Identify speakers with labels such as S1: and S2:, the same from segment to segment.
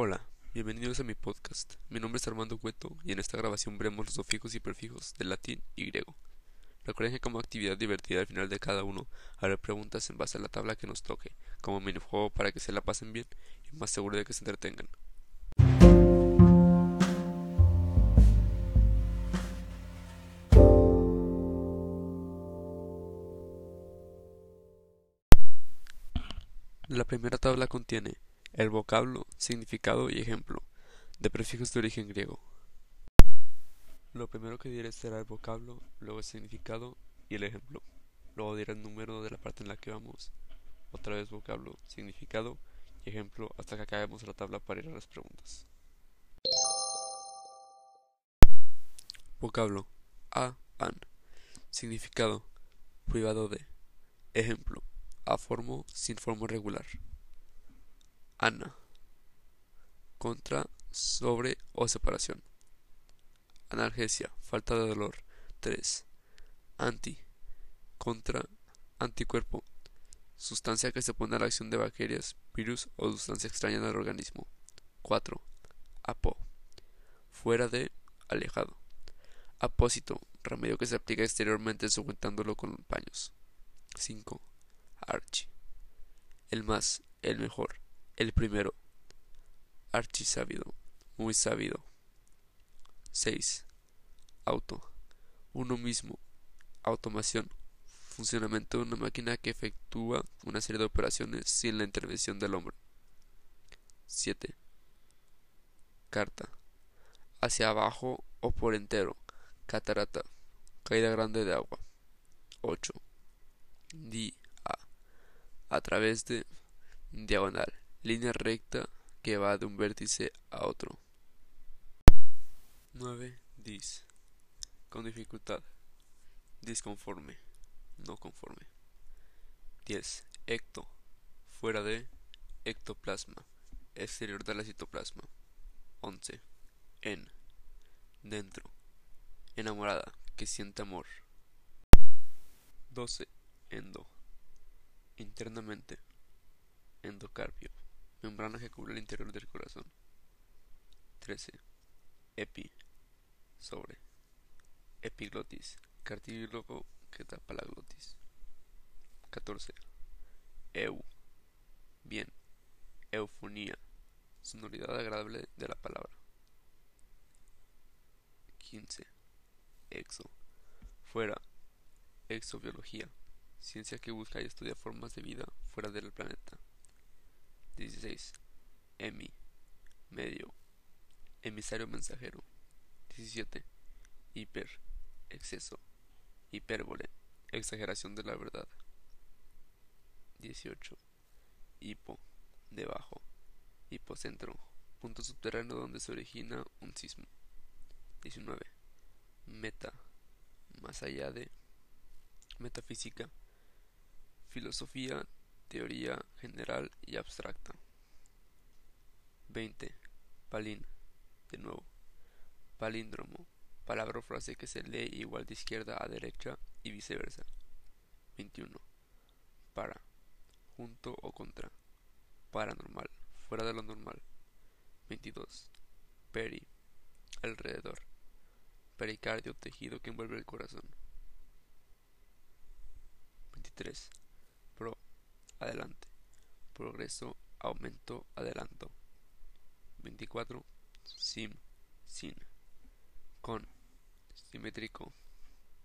S1: Hola, bienvenidos a mi podcast. Mi nombre es Armando Cueto y en esta grabación veremos los sufijos y prefijos del latín y griego. Recuerden que como actividad divertida al final de cada uno haré preguntas en base a la tabla que nos toque, como minijuego para que se la pasen bien y más seguro de que se entretengan. La primera tabla contiene el vocablo, significado y ejemplo de prefijos de origen griego. Lo primero que diré será el vocablo, luego el significado y el ejemplo. Luego diré el número de la parte en la que vamos. Otra vez vocablo, significado y ejemplo hasta que acabemos la tabla para ir a las preguntas. Vocablo. A, an. Significado. Privado de. Ejemplo. A formo sin forma regular. Ana. Contra, sobre o separación. Analgesia, falta de dolor. 3. Anti. Contra, anticuerpo. Sustancia que se pone a la acción de bacterias, virus o sustancia extraña en el organismo. 4. Apo. Fuera de, alejado. Apósito, remedio que se aplica exteriormente sujetándolo con paños. 5. Archi. El más, el mejor, el primero. Archisábido, muy sabido. 6. Auto. Uno mismo. Automación. Funcionamiento de una máquina que efectúa una serie de operaciones sin la intervención del hombre. 7. Carta. Hacia abajo o por entero. Catarata. Caída grande de agua. 8. Di a través de diagonal, línea recta que va de un vértice a otro. 9. Dis. Con dificultad. Disconforme. No conforme. 10. Ecto. Fuera de ectoplasma. Exterior de la citoplasma. 11. En. Dentro. Enamorada. Que siente amor. 12. Endo internamente. Endocarpio, membrana que cubre el interior del corazón. 13. Epi, sobre. Epiglotis, cartílago que tapa la glotis. 14. Eu, bien. Eufonía, sonoridad agradable de la palabra. 15. Exo, fuera. Exobiología, ciencia que busca y estudia formas de vida fuera del planeta. 16. Emi, medio, emisario mensajero. 17. Hiper, exceso, hipérbole, exageración de la verdad. 18. Hipo, debajo, hipocentro, punto subterráneo donde se origina un sismo. 19. Meta, más allá de metafísica filosofía, teoría general y abstracta. 20. Palín, de nuevo. Palíndromo, palabra o frase que se lee igual de izquierda a derecha y viceversa. 21. Para, junto o contra. Paranormal, fuera de lo normal. 22. Peri, alrededor. Pericardio, tejido que envuelve el corazón. 23 pro, adelante. Progreso, aumento, adelanto. 24. Sim, sin. Con, simétrico,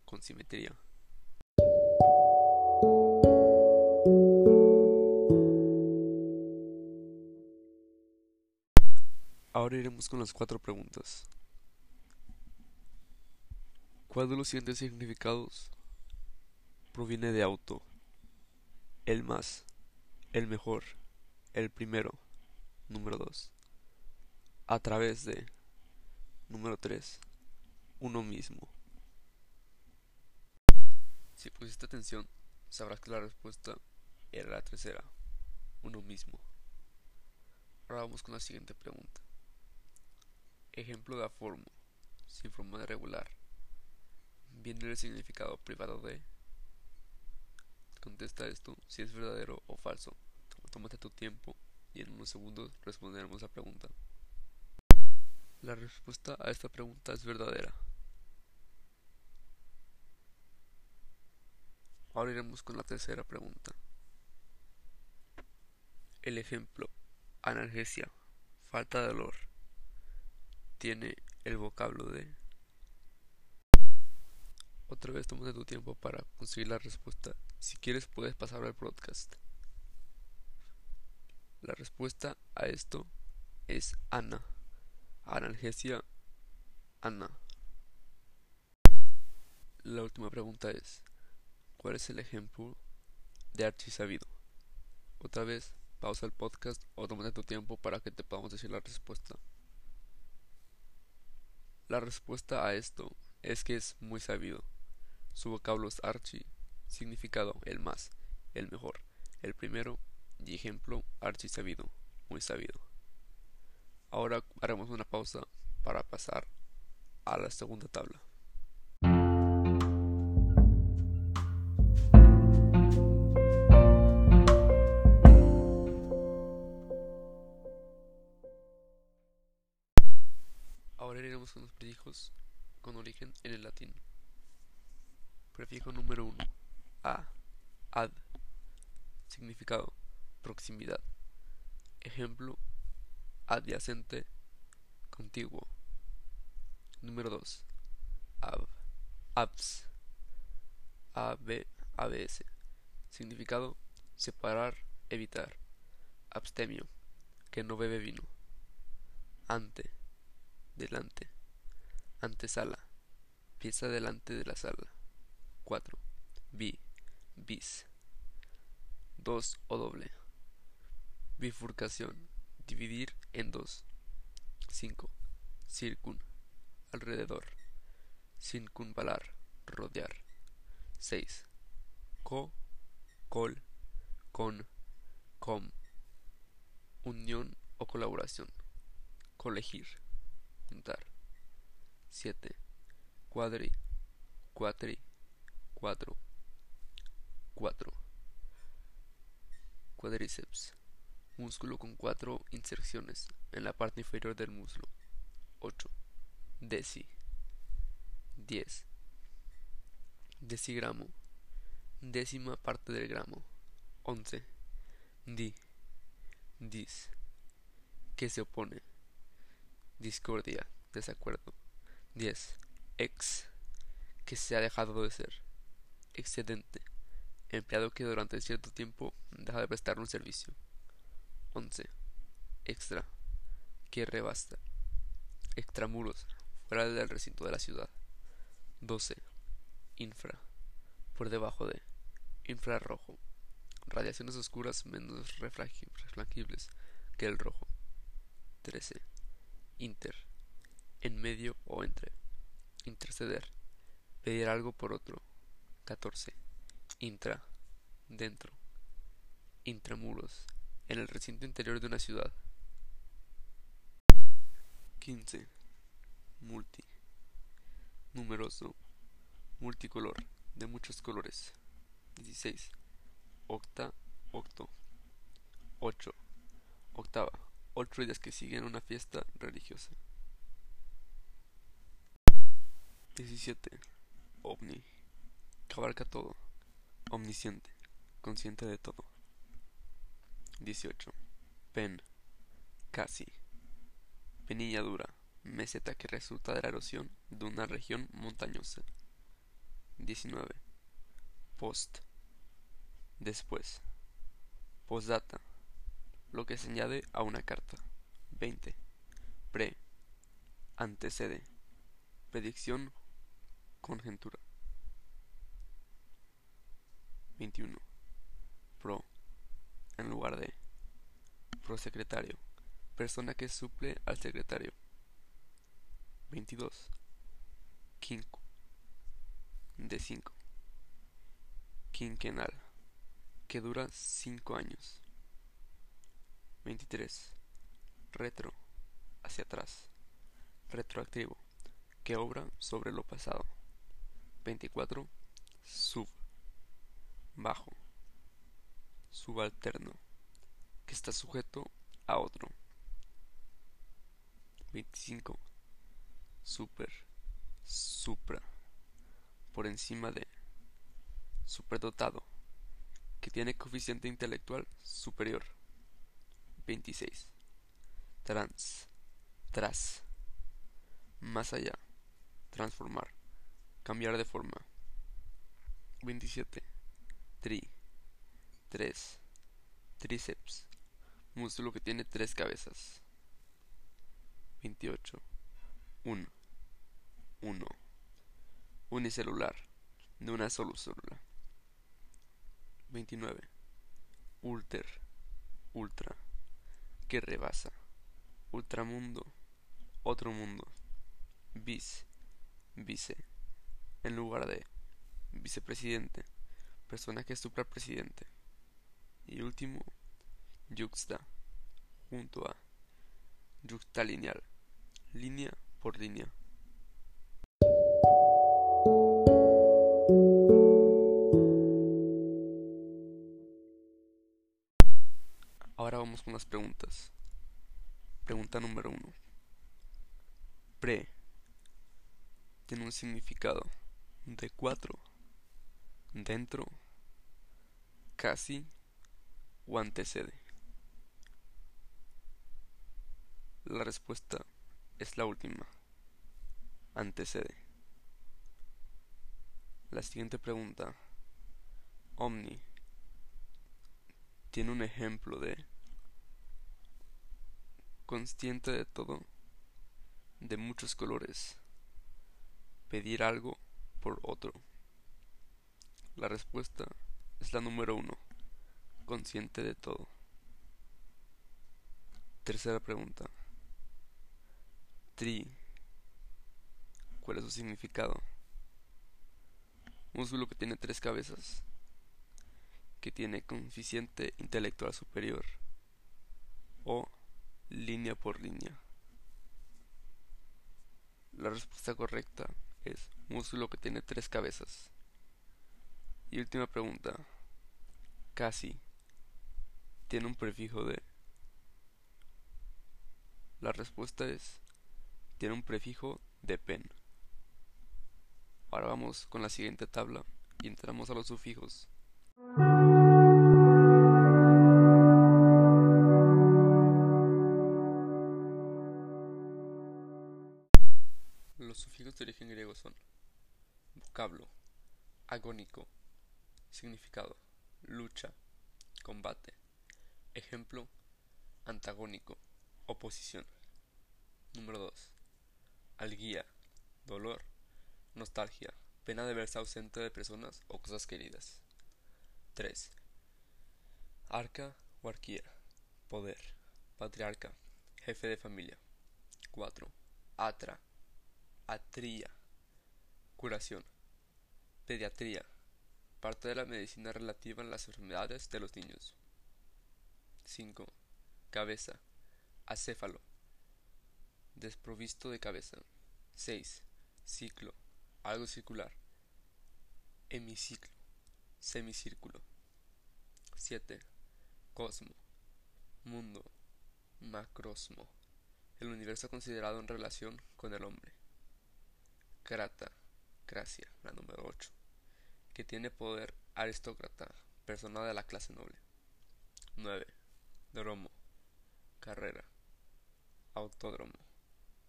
S1: con simetría. Ahora iremos con las cuatro preguntas. ¿Cuál de los siguientes significados proviene de auto? El más, el mejor, el primero, número 2. A través de, número 3, uno mismo. Si pusiste atención, sabrás que la respuesta era la tercera, uno mismo. Ahora vamos con la siguiente pregunta. Ejemplo de aformo, sin forma de regular. Viene el significado privado de Contesta esto si es verdadero o falso. Tómate tu tiempo y en unos segundos responderemos la pregunta. La respuesta a esta pregunta es verdadera. Ahora iremos con la tercera pregunta. El ejemplo analgesia, falta de dolor, tiene el vocablo de... Otra vez de tu tiempo para conseguir la respuesta. Si quieres puedes pasar al podcast. La respuesta a esto es Ana. Analgesia Ana. La última pregunta es, ¿cuál es el ejemplo de archisabido? Otra vez, pausa el podcast o tómate tu tiempo para que te podamos decir la respuesta. La respuesta a esto es que es muy sabido. Su vocablo es archi, significado el más, el mejor, el primero y ejemplo archi sabido, muy sabido. Ahora haremos una pausa para pasar a la segunda tabla. Ahora iremos con los prefijos con origen en el latín. Prefijo número 1. A. Ad. Significado. Proximidad. Ejemplo. Adyacente. Contiguo. Número 2. Ab. Abs. AB. ABS. Significado. Separar. Evitar. Abstemio. Que no bebe vino. Ante delante, antesala, pieza delante de la sala. 4. Bi, bis. 2 o doble. Bifurcación, dividir en dos. 5. Circun, alrededor. Circunvalar, rodear. 6. Co, col, con, com. Unión o colaboración. Colegir. 7. Cuadri, cuatri, cuatro, cuatro. Cuadriceps. Músculo con cuatro inserciones en la parte inferior del muslo. 8. Deci. 10. Decigramo. Décima parte del gramo. 11. Di. Dis. Que se opone discordia, desacuerdo. 10. Ex, que se ha dejado de ser. Excedente, empleado que durante cierto tiempo deja de prestar un servicio. 11. Extra, que rebasta. Extramuros, fuera del recinto de la ciudad. 12. Infra, por debajo de. Infrarrojo, radiaciones oscuras menos refrangibles que el rojo. 13 inter, en medio o entre, interceder, pedir algo por otro. 14. Intra, dentro, intramuros, en el recinto interior de una ciudad. 15. Multi, numeroso, multicolor, de muchos colores. 16. Octa, octo. 8. Octava ocho días que siguen una fiesta religiosa. 17. OVNI. Que abarca todo. Omnisciente. Consciente de todo. 18. Pen. Casi. Penilla dura. Meseta que resulta de la erosión de una región montañosa. 19. Post. Después. Postdata lo que se añade a una carta. 20. Pre. Antecede. Predicción. Conjentura. 21. Pro. En lugar de. Prosecretario. Persona que suple al secretario. 22. Quinco. De 5. Quinquenal. Que dura 5 años. 23. Retro, hacia atrás. Retroactivo, que obra sobre lo pasado. 24. Sub, bajo. Subalterno, que está sujeto a otro. 25. Super, supra, por encima de, superdotado, que tiene coeficiente intelectual superior. 26. Trans, tras, más allá, transformar, cambiar de forma. 27. Tri, tres, tríceps, músculo que tiene tres cabezas. 28. 1. 1. Unicelular, de una sola célula. 29. Ulter, ultra, que rebasa. Ultramundo, otro mundo. Bis, vice, en lugar de vicepresidente, personaje suprapresidente. Y último, yuxta, junto a yuxta lineal, línea por línea. Ahora vamos con las preguntas. Pregunta número uno. Pre tiene un significado de cuatro, dentro, casi o antecede. La respuesta es la última. Antecede. La siguiente pregunta. Omni. Tiene un ejemplo de consciente de todo, de muchos colores, pedir algo por otro. La respuesta es la número uno, consciente de todo. Tercera pregunta. Tri. ¿Cuál es su significado? Músculo que tiene tres cabezas, que tiene coeficiente intelectual superior o línea por línea. La respuesta correcta es músculo que tiene tres cabezas. Y última pregunta. Casi. ¿Tiene un prefijo de? La respuesta es tiene un prefijo de pen. Ahora vamos con la siguiente tabla y entramos a los sufijos. Los sufijos de origen griego son vocablo, agónico, significado, lucha, combate, ejemplo, antagónico, oposición. Número 2. Alguía, dolor, nostalgia, pena de verse ausente de personas o cosas queridas. 3. Arca o arquía, poder, patriarca, jefe de familia. 4. Atra, atría, curación, pediatría, parte de la medicina relativa a las enfermedades de los niños. 5. Cabeza, acéfalo, desprovisto de cabeza. 6. Ciclo, algo circular. Hemiciclo, semicírculo. 7. Cosmo, mundo, macrosmo, el universo considerado en relación con el hombre. Crata, Cracia, la número 8, que tiene poder aristócrata, persona de la clase noble. 9. Dromo, carrera, autódromo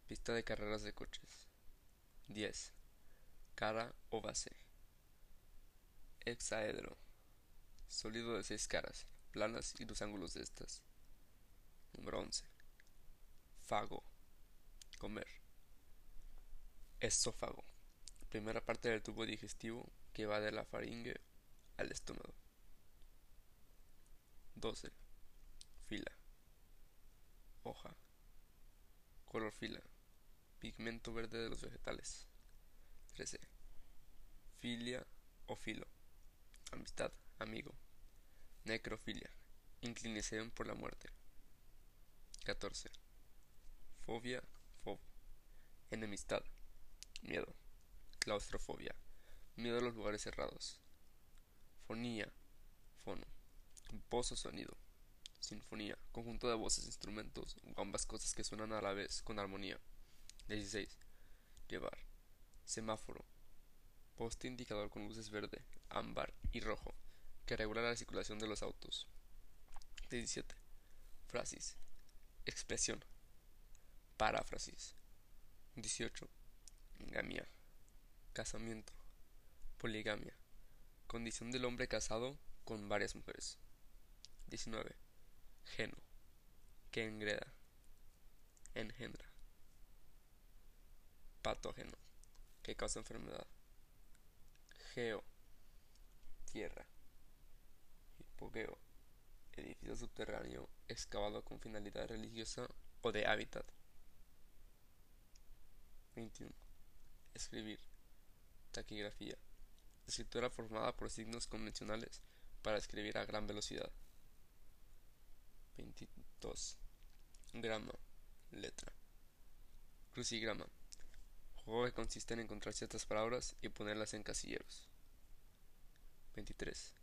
S1: Pista de carreras de coches. 10. Cara o base. Hexaedro. Sólido de seis caras, planas y los ángulos de estas. Número 11. Fago. Comer. Esófago. Primera parte del tubo digestivo que va de la faringe al estómago. 12. Fila. Hoja. Color fila pigmento verde de los vegetales. 13. Filia o filo. Amistad, amigo. Necrofilia. Inclinación por la muerte. 14. Fobia, fob. Enemistad. Miedo. Claustrofobia. Miedo a los lugares cerrados. Fonía. Fono. Pozo sonido. sinfonía, conjunto de voces, instrumentos o ambas cosas que suenan a la vez con armonía. 16. Llevar. Semáforo. Poste indicador con luces verde, ámbar y rojo, que regula la circulación de los autos. 17. Frasis. Expresión. Paráfrasis. 18. Gamia. Casamiento. Poligamia. Condición del hombre casado con varias mujeres. 19. Geno. Que engreda. Engendra. Patógeno. Que causa enfermedad. Geo. Tierra. Hipogeo. Edificio subterráneo excavado con finalidad religiosa o de hábitat. 21. Escribir. Taquigrafía. Escritura formada por signos convencionales para escribir a gran velocidad. 22. Grama. Letra. Crucigrama. Juego que consiste en encontrar ciertas palabras y ponerlas en casilleros. 23.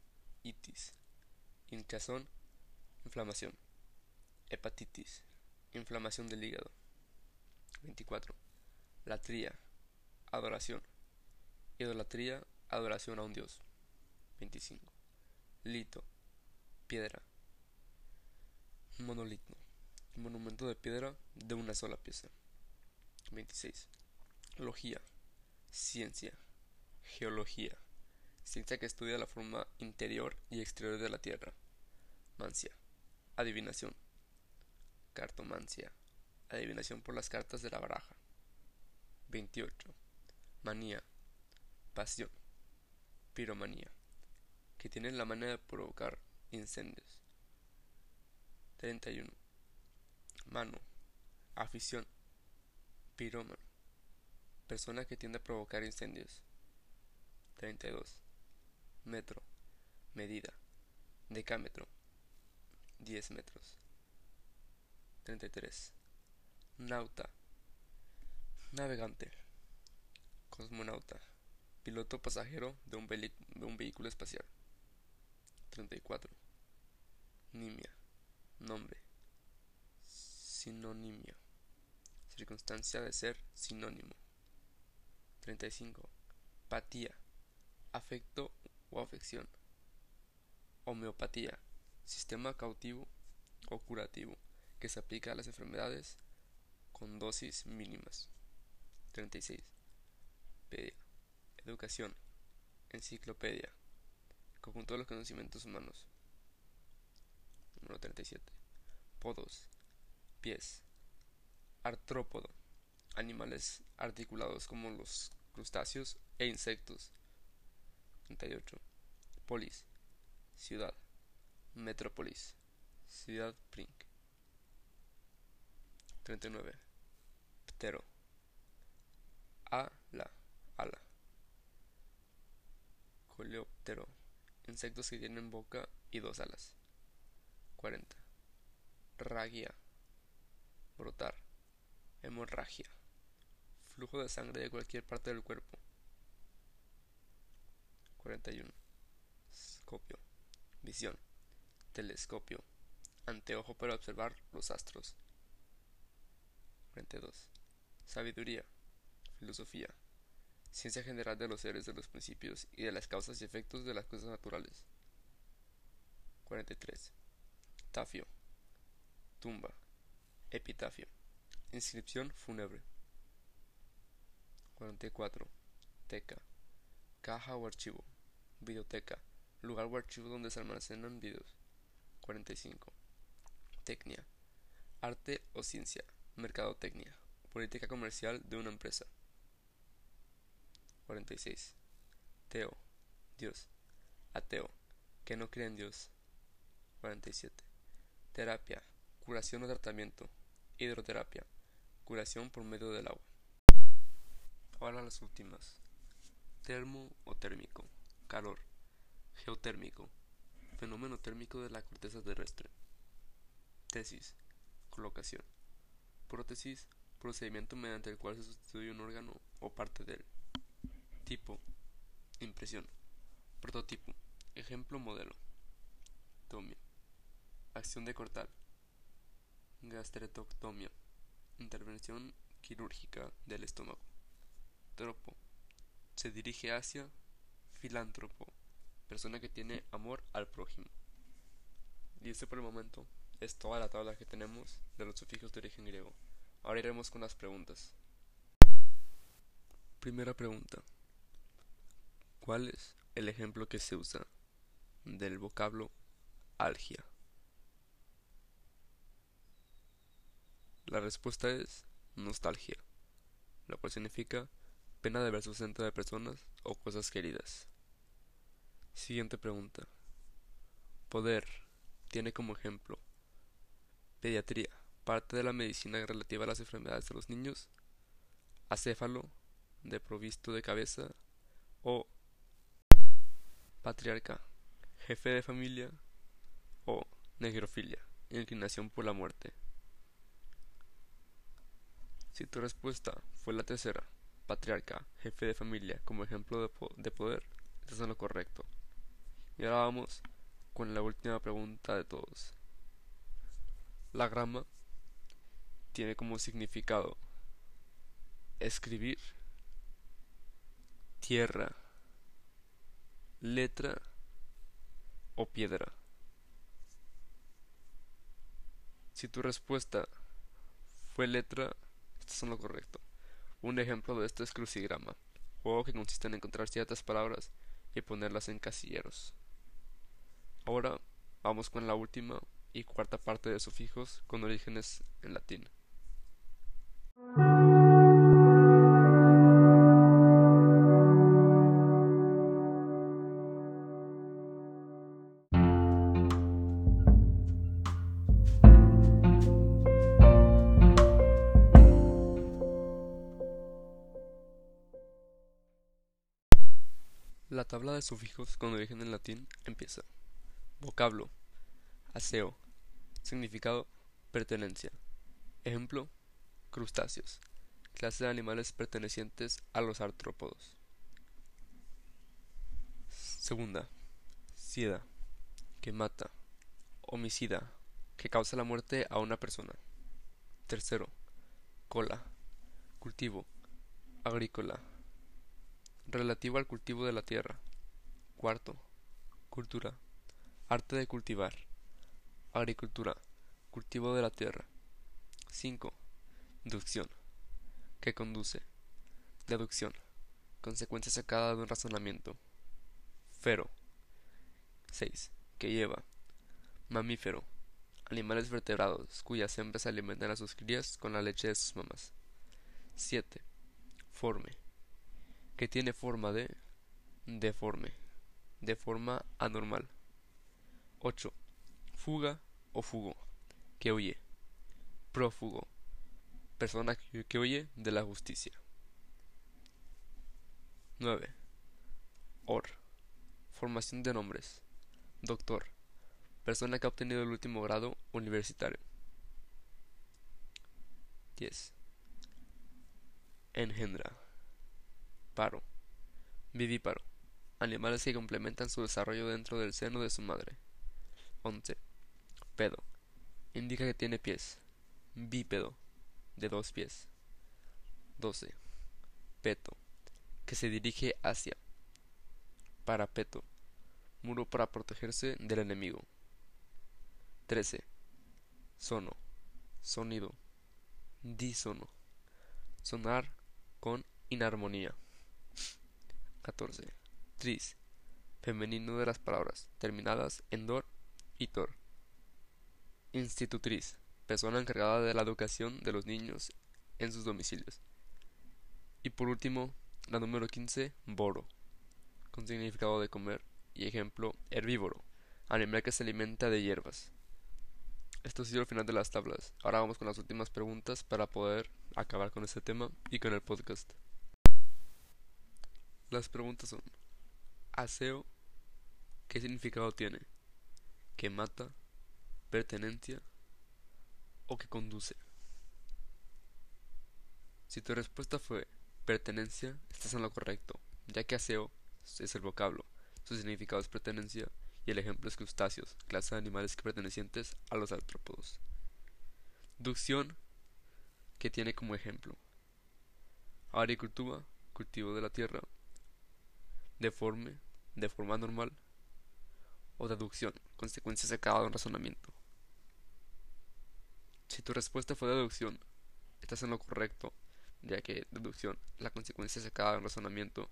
S1: Itis. Hinchazón. Inflamación. Hepatitis. Inflamación del hígado. 24. Latría. Adoración. Idolatría. Adoración a un dios. 25. Lito. Piedra. Monolito. Monumento de piedra de una sola pieza. 26. Logía. Ciencia. Geología. Ciencia que estudia la forma interior y exterior de la Tierra. Mancia. Adivinación. Cartomancia. Adivinación por las cartas de la baraja. 28. Manía. Pasión. Piromanía. Que tiene la manera de provocar incendios. 31. Mano. Afición. Pirómano. Persona que tiende a provocar incendios. 32. Metro. Medida. Decámetro. 10 metros. 33. Nauta. Navegante. Cosmonauta. Piloto pasajero de un, vehículo espacial. 34. Nimia. Nombre. Sinonimia. Circunstancia de ser sinónimo. 35. Patía. Afecto o afección. Homeopatía. Sistema cautivo o curativo que se aplica a las enfermedades con dosis mínimas. 36. Pedia. Educación. Enciclopedia. Conjunto de los conocimientos humanos. Número 37. Podos. Pies. Artrópodo. Animales articulados como los crustáceos e insectos. 38. Polis. Ciudad. Metrópolis. Ciudad Prink. 39. Ptero. Ala. Ala. Coleóptero. Insectos que tienen boca y dos alas. 40. Ragia. Brotar. Hemorragia. Flujo de sangre de cualquier parte del cuerpo. 41. Scopio. Visión. Telescopio. Anteojo para observar los astros. 42. Sabiduría. Filosofía. Ciencia general de los seres, de los principios y de las causas y efectos de las cosas naturales. 43. Tafio. Tumba. Epitafio. Inscripción fúnebre. 44. Teca. Caja o archivo. Videoteca. Lugar o archivo donde se almacenan videos. 45. Tecnia. Arte o ciencia. Mercadotecnia. Política comercial de una empresa. 46. Teo. Dios. Ateo. Que no cree en Dios. 47. Terapia. Curación o tratamiento. Hidroterapia. Curación por medio del agua. Ahora las últimas. Termo o térmico. Calor. Geotérmico. Fenómeno térmico de la corteza terrestre. Tesis. Colocación. Prótesis. Procedimiento mediante el cual se sustituye un órgano o parte de él. Tipo. Impresión. Prototipo. Ejemplo modelo. Tomio. acción de cortar, gastrectomía, intervención quirúrgica del estómago, tropo, se dirige hacia filántropo, persona que tiene amor al prójimo. Y este por el momento es toda la tabla que tenemos de los sufijos de origen griego. Ahora iremos con las preguntas. Primera pregunta. ¿Cuál es el ejemplo que se usa del vocablo algia? La respuesta es nostalgia, lo cual significa pena de ver su centro de personas o cosas queridas. Siguiente pregunta. Poder tiene como ejemplo pediatría, parte de la medicina relativa a las enfermedades de los niños, acéfalo, de provisto de cabeza, o patriarca, jefe de familia, o negrofilia, inclinación por la muerte. Si tu respuesta fue la tercera, patriarca, jefe de familia, como ejemplo de, poder, estás en lo correcto. Y ahora vamos con la última pregunta de todos. La grama tiene como significado escribir, tierra, letra o piedra. Si tu respuesta fue letra, estás en lo correcto. Un ejemplo de esto es crucigrama, juego que consiste en encontrar ciertas palabras y ponerlas en casilleros. Ahora vamos con la última y cuarta parte de sufijos con orígenes en latín. Tabla de sufijos con origen en latín empieza. Vocablo. Aseo. Significado. Pertenencia. Ejemplo. Crustáceos. Clase de animales pertenecientes a los artrópodos. Segunda. Sida. Que mata. Homicida. Que causa la muerte a una persona. Tercero. Cola. Cultivo. Agrícola relativo al cultivo de la tierra. Cuarto, cultura, arte de cultivar. Agricultura, cultivo de la tierra. 5. Inducción, que conduce. Deducción, consecuencia sacada de un razonamiento. Fero. 6. Que lleva. Mamífero, animales vertebrados cuyas hembras alimentan a sus crías con la leche de sus mamás. 7. Forme que tiene forma de deforme, de forma anormal. 8. Fuga o fugo, que huye. Prófugo, persona que, huye de la justicia. 9. Or, formación de nombres. Doctor, persona que ha obtenido el último grado universitario. 10. Engendra Paro. Vivíparo. Animales que complementan su desarrollo dentro del seno de su madre. 11. Pedo. Indica que tiene pies. Bípedo. De dos pies. 12. Peto. Que se dirige hacia. Parapeto. Muro para protegerse del enemigo. 13. Sono. Sonido. Disono. Sonar con inarmonía. 14. Tris. Femenino de las palabras terminadas en dor y tor. Institutriz. Persona encargada de la educación de los niños en sus domicilios. Y por último, la número 15, boro, con significado de comer y ejemplo herbívoro, animal que se alimenta de hierbas. Esto ha sido el final de las tablas. Ahora vamos con las últimas preguntas para poder acabar con este tema y con el podcast. Las preguntas son, aseo, ¿qué significado tiene? ¿Que mata? ¿Pertenencia? ¿O que conduce? Si tu respuesta fue pertenencia, estás en lo correcto, ya que aseo es el vocablo, su significado es pertenencia y el ejemplo es crustáceos, clase de animales que pertenecientes a los artrópodos. Ducción, que tiene como ejemplo agricultura, cultivo de la tierra, deforme, de forma normal, o deducción, consecuencia sacada de un razonamiento. Si tu respuesta fue deducción, estás en lo correcto, ya que deducción la consecuencia sacada de un razonamiento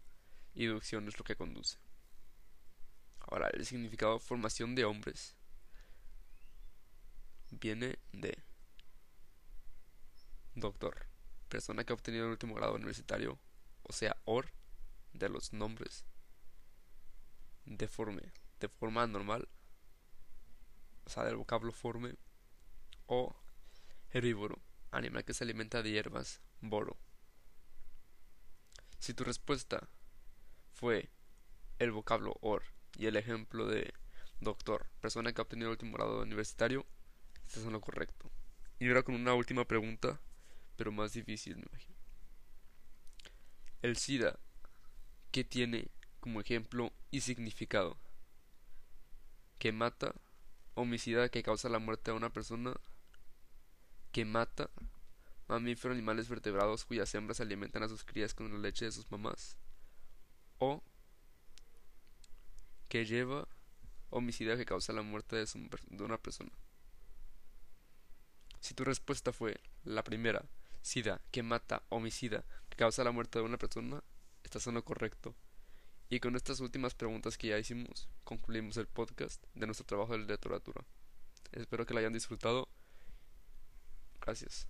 S1: y deducción es lo que conduce. Ahora, el significado formación de hombres viene de doctor, persona que ha obtenido el último grado universitario, o sea, or, de los nombres, deforme, de forma normal, o sea, del vocablo forme, o herbívoro, animal que se alimenta de hierbas, boro. Si tu respuesta fue el vocablo or y el ejemplo de doctor, persona que ha obtenido el último grado universitario, estás en lo correcto. Y ahora con una última pregunta, pero más difícil, me imagino. El SIDA, ¿qué tiene como ejemplo y significado? Que mata, homicida que causa la muerte de una persona, que mata, mamíferos animales vertebrados cuyas hembras alimentan a sus crías con la leche de sus mamás, o que lleva homicida que causa la muerte de, de una persona. Si tu respuesta fue la primera, SIDA, que mata, homicida, que causa la muerte de una persona, estás en lo correcto. Y con estas últimas preguntas que ya hicimos, concluimos el podcast de nuestro trabajo de literatura. Espero que lo hayan disfrutado. Gracias.